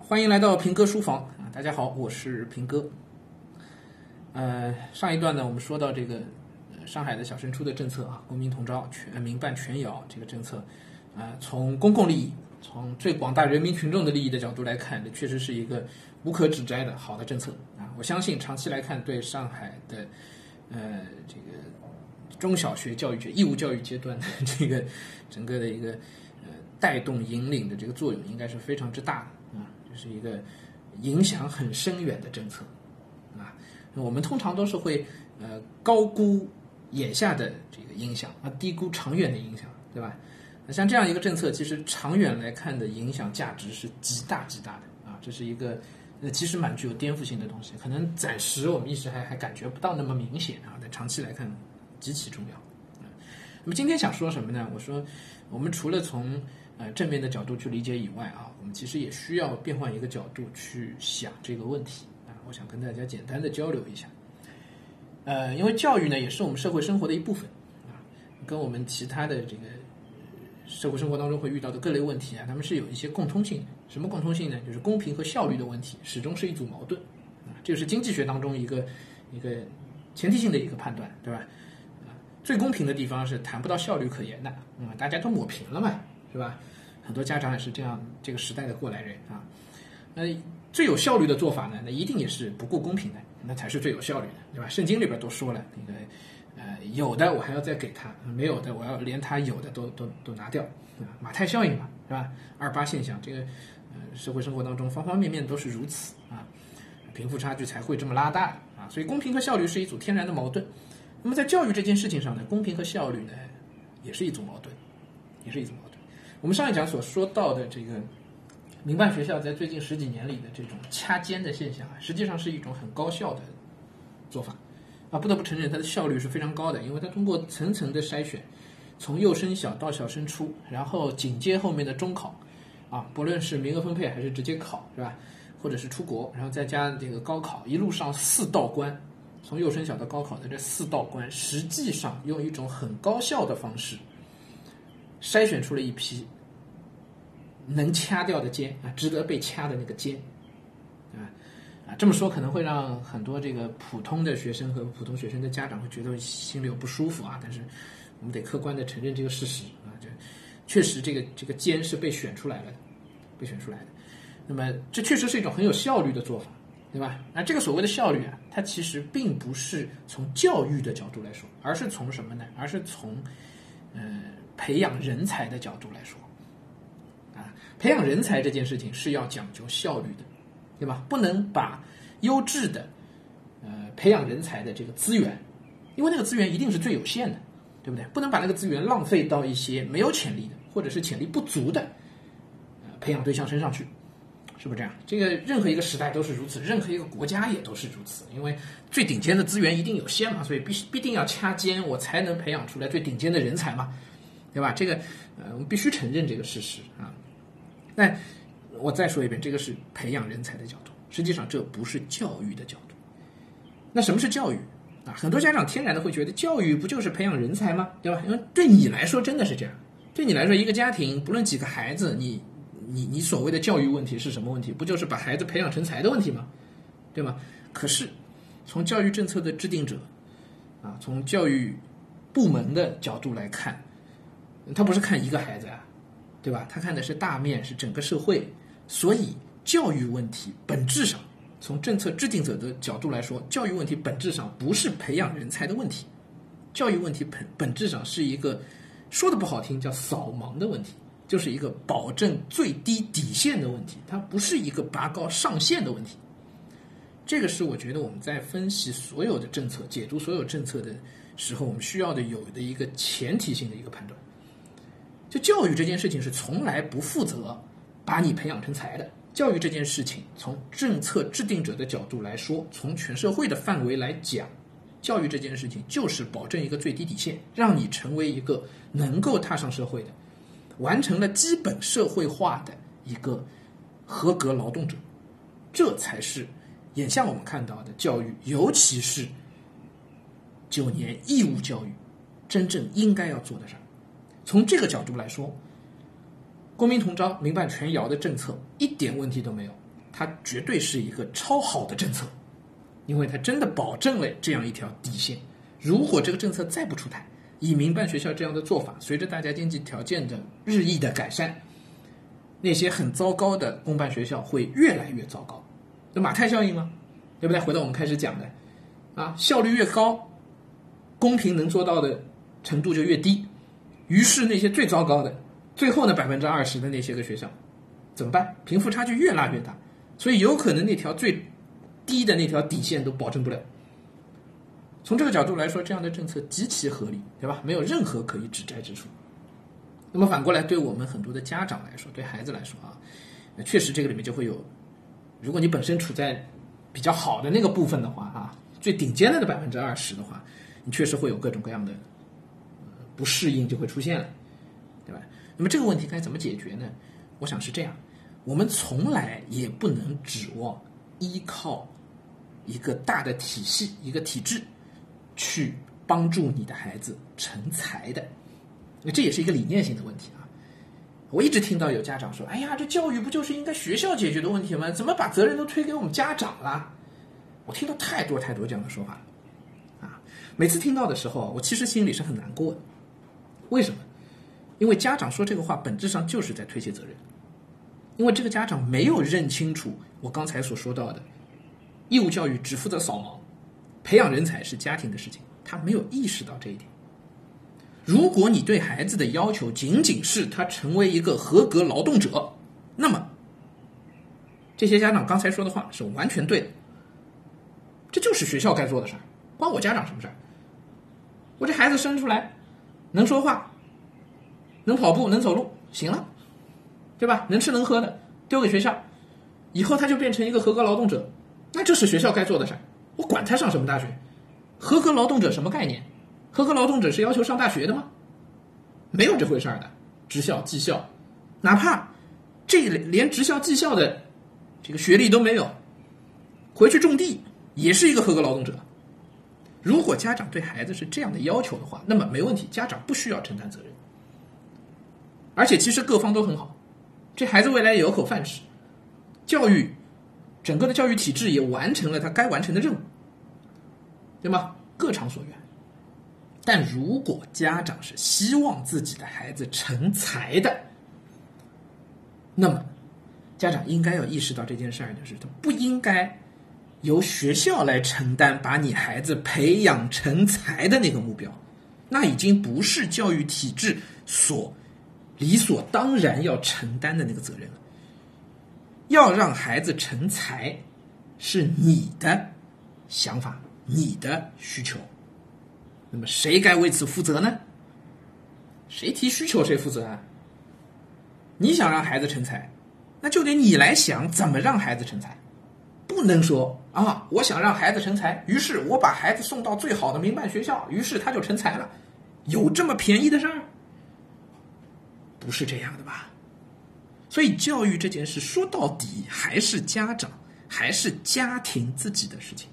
欢迎来到平哥书房啊！大家好，我是平哥。呃，上一段呢，我们说到这个上海的小升初的政策啊，公民同招、全民办全摇这个政策，啊，从公共利益、从最广大人民群众的利益的角度来看，这确实是一个无可指摘的好的政策啊！我相信长期来看，对上海的呃这个中小学教育阶义务教育阶段的这个整个的一个呃带动引领的这个作用，应该是非常之大的啊！是一个影响很深远的政策啊！我们通常都是会呃高估眼下的这个影响啊，低估长远的影响，对吧？那像这样一个政策，其实长远来看的影响价值是极大极大的啊！这是一个呃其实蛮具有颠覆性的东西，可能暂时我们一时还还感觉不到那么明显啊，但长期来看极其重要。那么今天想说什么呢？我说我们除了从呃正面的角度去理解以外啊，我们其实也需要变换一个角度去想这个问题啊。我想跟大家简单的交流一下。呃，因为教育呢也是我们社会生活的一部分啊，跟我们其他的这个社会生活当中会遇到的各类问题啊，他们是有一些共通性。什么共通性呢？就是公平和效率的问题始终是一组矛盾啊，这个是经济学当中一个一个前提性的一个判断，对吧？最公平的地方是谈不到效率可言的，嗯，大家都抹平了嘛，是吧？很多家长也是这样，这个时代的过来人啊。那最有效率的做法呢，那一定也是不顾公平的，那才是最有效率的，对吧？圣经里边都说了，那个呃，有的我还要再给他，没有的我要连他有的都都都拿掉，马太效应嘛，是吧？二八现象，这个呃社会生活当中方方面面都是如此啊，贫富差距才会这么拉大啊，所以公平和效率是一组天然的矛盾。那么在教育这件事情上呢，公平和效率呢，也是一组矛盾，也是一组矛盾。我们上一讲所说到的这个民办学校在最近十几年里的这种掐尖的现象啊，实际上是一种很高效的做法啊，不得不承认它的效率是非常高的，因为它通过层层的筛选，从幼升小到小升初，然后紧接后面的中考啊，不论是名额分配还是直接考，是吧？或者是出国，然后再加这个高考，一路上四道关。从幼升小到高考的这四道关，实际上用一种很高效的方式筛选出了一批能掐掉的尖啊，值得被掐的那个尖，对吧啊，这么说可能会让很多这个普通的学生和普通学生的家长会觉得心里有不舒服啊，但是我们得客观的承认这个事实啊，这确实这个这个尖是被选出来了，被选出来的，那么这确实是一种很有效率的做法。对吧？那这个所谓的效率啊，它其实并不是从教育的角度来说，而是从什么呢？而是从，呃，培养人才的角度来说，啊，培养人才这件事情是要讲究效率的，对吧？不能把优质的，呃，培养人才的这个资源，因为那个资源一定是最有限的，对不对？不能把那个资源浪费到一些没有潜力的或者是潜力不足的，呃，培养对象身上去。是不是这样？这个任何一个时代都是如此，任何一个国家也都是如此。因为最顶尖的资源一定有限嘛，所以必须必定要掐尖，我才能培养出来最顶尖的人才嘛，对吧？这个呃，我们必须承认这个事实啊。那我再说一遍，这个是培养人才的角度，实际上这不是教育的角度。那什么是教育啊？很多家长天然的会觉得教育不就是培养人才吗？对吧？因为对你来说真的是这样，对你来说一个家庭不论几个孩子，你。你你所谓的教育问题是什么问题？不就是把孩子培养成才的问题吗？对吗？可是，从教育政策的制定者，啊，从教育部门的角度来看，他不是看一个孩子啊，对吧？他看的是大面，是整个社会。所以，教育问题本质上，从政策制定者的角度来说，教育问题本质上不是培养人才的问题，教育问题本本质上是一个说的不好听叫扫盲的问题。就是一个保证最低底线的问题，它不是一个拔高上限的问题。这个是我觉得我们在分析所有的政策、解读所有政策的时候，我们需要的有的一个前提性的一个判断。就教育这件事情是从来不负责把你培养成才的。教育这件事情，从政策制定者的角度来说，从全社会的范围来讲，教育这件事情就是保证一个最低底线，让你成为一个能够踏上社会的。完成了基本社会化的一个合格劳动者，这才是眼下我们看到的教育，尤其是九年义务教育真正应该要做的事儿。从这个角度来说，公民同招、民办全摇的政策一点问题都没有，它绝对是一个超好的政策，因为它真的保证了这样一条底线。如果这个政策再不出台，以民办学校这样的做法，随着大家经济条件的日益的改善，那些很糟糕的公办学校会越来越糟糕。那马太效应吗？对不对？回到我们开始讲的，啊，效率越高，公平能做到的程度就越低。于是那些最糟糕的，最后呢百分之二十的那些个学校，怎么办？贫富差距越拉越大，所以有可能那条最低的那条底线都保证不了。从这个角度来说，这样的政策极其合理，对吧？没有任何可以指摘之处。那么反过来，对我们很多的家长来说，对孩子来说啊，确实这个里面就会有，如果你本身处在比较好的那个部分的话啊，最顶尖的那百分之二十的话，你确实会有各种各样的不适应就会出现了，对吧？那么这个问题该怎么解决呢？我想是这样，我们从来也不能指望依靠一个大的体系、一个体制去帮助你的孩子成才的，那这也是一个理念性的问题啊。我一直听到有家长说：“哎呀，这教育不就是应该学校解决的问题吗？怎么把责任都推给我们家长了？”我听到太多太多这样的说法了，啊，每次听到的时候，我其实心里是很难过的。为什么？因为家长说这个话，本质上就是在推卸责任。因为这个家长没有认清楚我刚才所说到的，义务教育只负责扫盲，培养人才是家庭的事情，他没有意识到这一点。如果你对孩子的要求仅仅是他成为一个合格劳动者，那么这些家长刚才说的话是完全对的。这就是学校该做的事儿，关我家长什么事儿？我这孩子生出来能说话、能跑步、能走路，行了，对吧？能吃能喝的丢给学校，以后他就变成一个合格劳动者，那这是学校该做的事儿。我管他上什么大学，合格劳动者什么概念？合格劳动者是要求上大学的吗？没有这回事儿的，职校、技校，哪怕这连职校、技校的这个学历都没有，回去种地也是一个合格劳动者。如果家长对孩子是这样的要求的话，那么没问题，家长不需要承担责任。而且其实各方都很好，这孩子未来也有口饭吃，教育整个的教育体制也完成了他该完成的任务，对吗？各偿所愿。但如果家长是希望自己的孩子成才的，那么家长应该要意识到这件事儿，就是他不应该由学校来承担把你孩子培养成才的那个目标，那已经不是教育体制所理所当然要承担的那个责任了。要让孩子成才，是你的想法，你的需求。那么谁该为此负责呢？谁提需求谁负责啊？你想让孩子成才，那就得你来想怎么让孩子成才，不能说啊，我想让孩子成才，于是我把孩子送到最好的民办学校，于是他就成才了，有这么便宜的事儿？不是这样的吧？所以教育这件事说到底还是家长还是家庭自己的事情。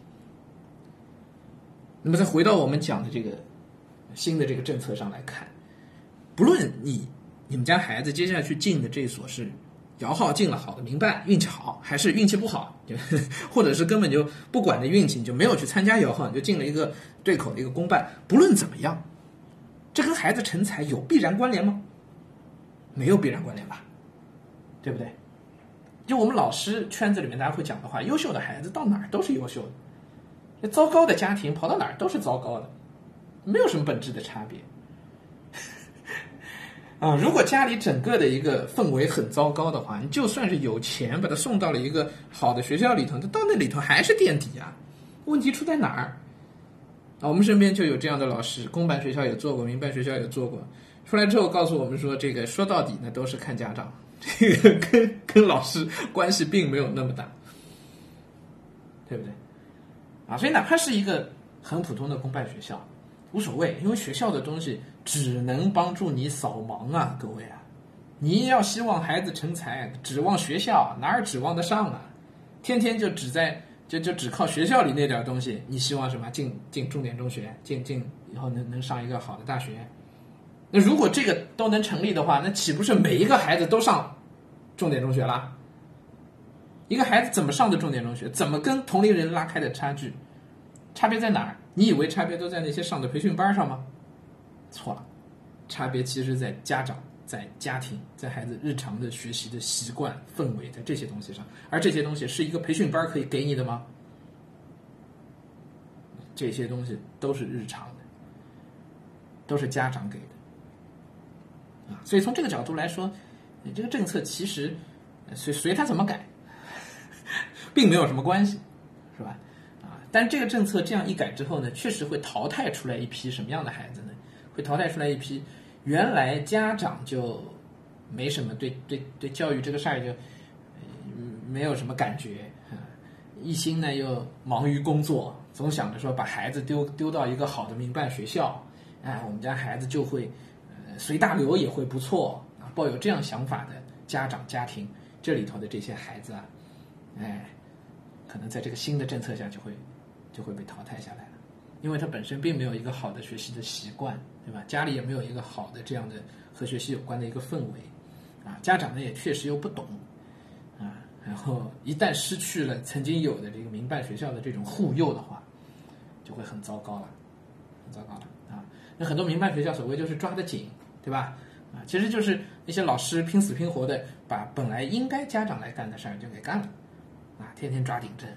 那么再回到我们讲的这个新的这个政策上来看，不论你你们家孩子接下去进的这所是摇号进了好的民办，运气好，还是运气不好，或者是根本就不管的运气，你就没有去参加摇号，你就进了一个对口的一个公办，不论怎么样，这跟孩子成才有必然关联吗？没有必然关联吧，对不对？就我们老师圈子里面大家会讲的话，优秀的孩子到哪儿都是优秀的。糟糕的家庭跑到哪儿都是糟糕的，没有什么本质的差别。啊，如果家里整个的一个氛围很糟糕的话，你就算是有钱把他送到了一个好的学校里头，他到那里头还是垫底啊。问题出在哪儿？啊，我们身边就有这样的老师，公办学校也做过，民办学校也做过，出来之后告诉我们说，这个说到底那都是看家长，这 个跟跟老师关系并没有那么大，对不对？啊，所以哪怕是一个很普通的公办学校，无所谓，因为学校的东西只能帮助你扫盲啊，各位啊，你要希望孩子成才，指望学校哪儿指望得上啊？天天就只在就就只靠学校里那点东西，你希望什么？进进重点中学，进进以后能能上一个好的大学？那如果这个都能成立的话，那岂不是每一个孩子都上重点中学啦？一个孩子怎么上的重点中学，怎么跟同龄人拉开的差距，差别在哪儿？你以为差别都在那些上的培训班上吗？错了，差别其实在家长、在家庭、在孩子日常的学习的习惯、氛围，在这些东西上。而这些东西是一个培训班可以给你的吗？这些东西都是日常的，都是家长给的啊。所以从这个角度来说，你这个政策其实随随他怎么改。并没有什么关系，是吧？啊，但这个政策这样一改之后呢，确实会淘汰出来一批什么样的孩子呢？会淘汰出来一批原来家长就没什么对对对教育这个事儿就没有什么感觉啊，一心呢又忙于工作，总想着说把孩子丢丢到一个好的民办学校，哎，我们家孩子就会随大流也会不错啊，抱有这样想法的家长家庭，这里头的这些孩子啊，哎。可能在这个新的政策下就会就会被淘汰下来，因为他本身并没有一个好的学习的习惯，对吧？家里也没有一个好的这样的和学习有关的一个氛围，啊，家长呢也确实又不懂，啊，然后一旦失去了曾经有的这个民办学校的这种护佑的话，就会很糟糕了，很糟糕了啊！那很多民办学校所谓就是抓得紧，对吧？啊，其实就是那些老师拼死拼活的把本来应该家长来干的事儿就给干了。啊，天天抓顶针，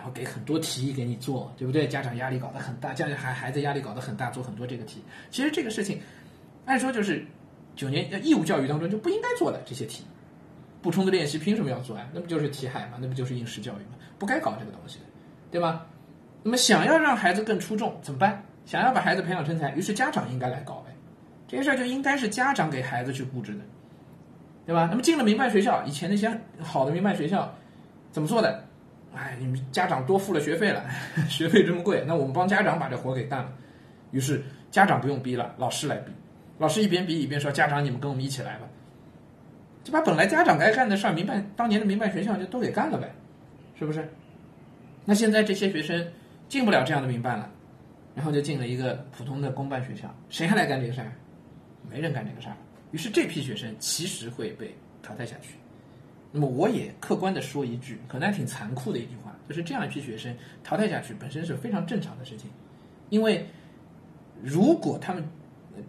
然后给很多题给你做，对不对？家长压力搞得很大，家长孩孩子压力搞得很大，做很多这个题。其实这个事情，按说就是九年义务教育当中就不应该做的这些题，补充的练习凭什么要做啊？那不就是题海吗？那不就是应试教育吗？不该搞这个东西，对吧？那么想要让孩子更出众怎么办？想要把孩子培养成才，于是家长应该来搞呗。这些事儿就应该是家长给孩子去布置的，对吧？那么进了民办学校，以前那些好的民办学校。怎么做的？哎，你们家长多付了学费了，学费这么贵，那我们帮家长把这活给干了。于是家长不用逼了，老师来逼。老师一边逼一边说：“家长，你们跟我们一起来吧。”就把本来家长该干的事儿，民办当年的民办学校就都给干了呗，是不是？那现在这些学生进不了这样的民办了，然后就进了一个普通的公办学校，谁还来干这个事儿？没人干这个事儿。于是这批学生其实会被淘汰下去。那么我也客观的说一句，可能还挺残酷的一句话，就是这样一批学生淘汰下去本身是非常正常的事情，因为如果他们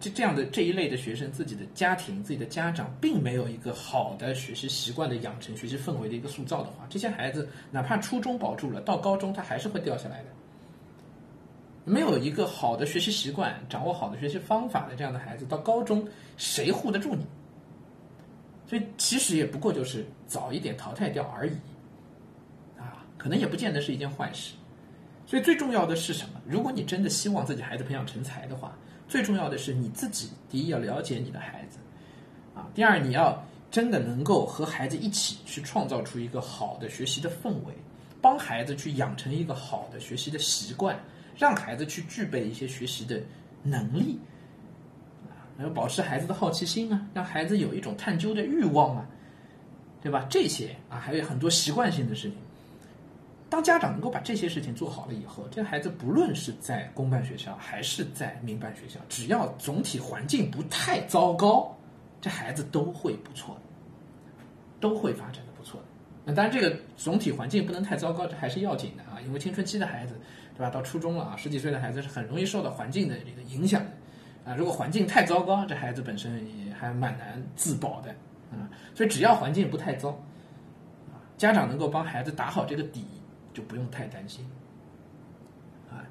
这这样的这一类的学生自己的家庭、自己的家长并没有一个好的学习习惯的养成、学习氛围的一个塑造的话，这些孩子哪怕初中保住了，到高中他还是会掉下来的。没有一个好的学习习惯、掌握好的学习方法的这样的孩子，到高中谁护得住你？所以其实也不过就是早一点淘汰掉而已，啊，可能也不见得是一件坏事。所以最重要的是什么？如果你真的希望自己孩子培养成才的话，最重要的是你自己第一要了解你的孩子，啊，第二你要真的能够和孩子一起去创造出一个好的学习的氛围，帮孩子去养成一个好的学习的习惯，让孩子去具备一些学习的能力。要保持孩子的好奇心啊，让孩子有一种探究的欲望啊，对吧？这些啊，还有很多习惯性的事情。当家长能够把这些事情做好了以后，这孩子不论是在公办学校还是在民办学校，只要总体环境不太糟糕，这孩子都会不错的，都会发展的不错的。那当然，这个总体环境不能太糟糕，这还是要紧的啊，因为青春期的孩子，对吧？到初中了啊，十几岁的孩子是很容易受到环境的这个影响的。啊，如果环境太糟糕，这孩子本身也还蛮难自保的啊。所以只要环境不太糟，啊，家长能够帮孩子打好这个底，就不用太担心。啊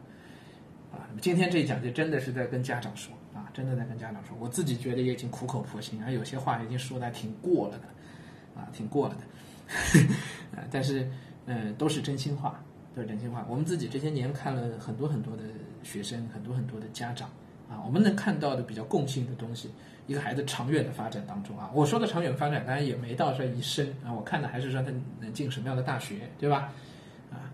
啊，今天这一讲就真的是在跟家长说啊，真的在跟家长说。我自己觉得也已经苦口婆心啊，有些话已经说的挺过了的，啊，挺过了的。但是嗯，都是真心话，都是真心话。我们自己这些年看了很多很多的学生，很多很多的家长。啊，我们能看到的比较共性的东西，一个孩子长远的发展当中啊，我说的长远发展当然也没到说一生啊，我看的还是说他能进什么样的大学，对吧？啊，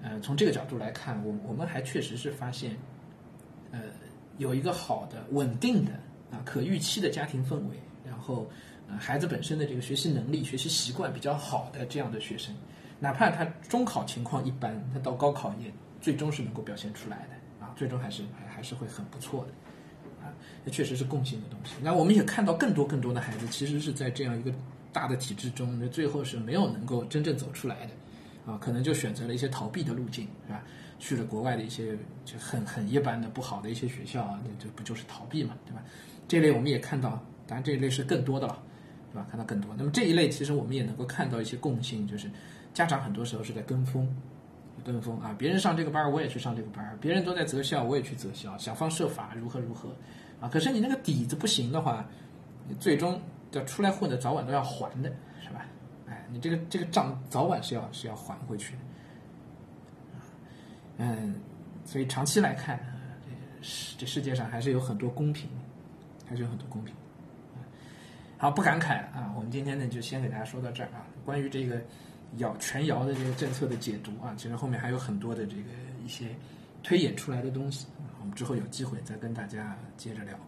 呃，从这个角度来看，我我们还确实是发现，呃，有一个好的、稳定的啊、可预期的家庭氛围，然后呃，孩子本身的这个学习能力、学习习惯比较好的这样的学生，哪怕他中考情况一般，他到高考也最终是能够表现出来的啊，最终还是还还是会很不错的。啊，那确实是共性的东西。那我们也看到更多更多的孩子，其实是在这样一个大的体制中，那最后是没有能够真正走出来的，啊，可能就选择了一些逃避的路径，是吧？去了国外的一些就很很一般的不好的一些学校啊，那这不就是逃避嘛，对吧？这类我们也看到，当然这一类是更多的了，对吧？看到更多。那么这一类其实我们也能够看到一些共性，就是家长很多时候是在跟风，跟风啊，别人上这个班儿我也去上这个班儿，别人都在择校我也去择校，想方设法如何如何啊。可是你那个底子不行的话，你最终要出来混的，早晚都要还的，是吧？哎，你这个这个账早晚是要是要还回去的。嗯，所以长期来看，这世这世界上还是有很多公平，还是有很多公平。好，不感慨了啊，我们今天呢就先给大家说到这儿啊。关于这个摇全摇的这些政策的解读啊，其实后面还有很多的这个一些推演出来的东西，我们之后有机会再跟大家接着聊。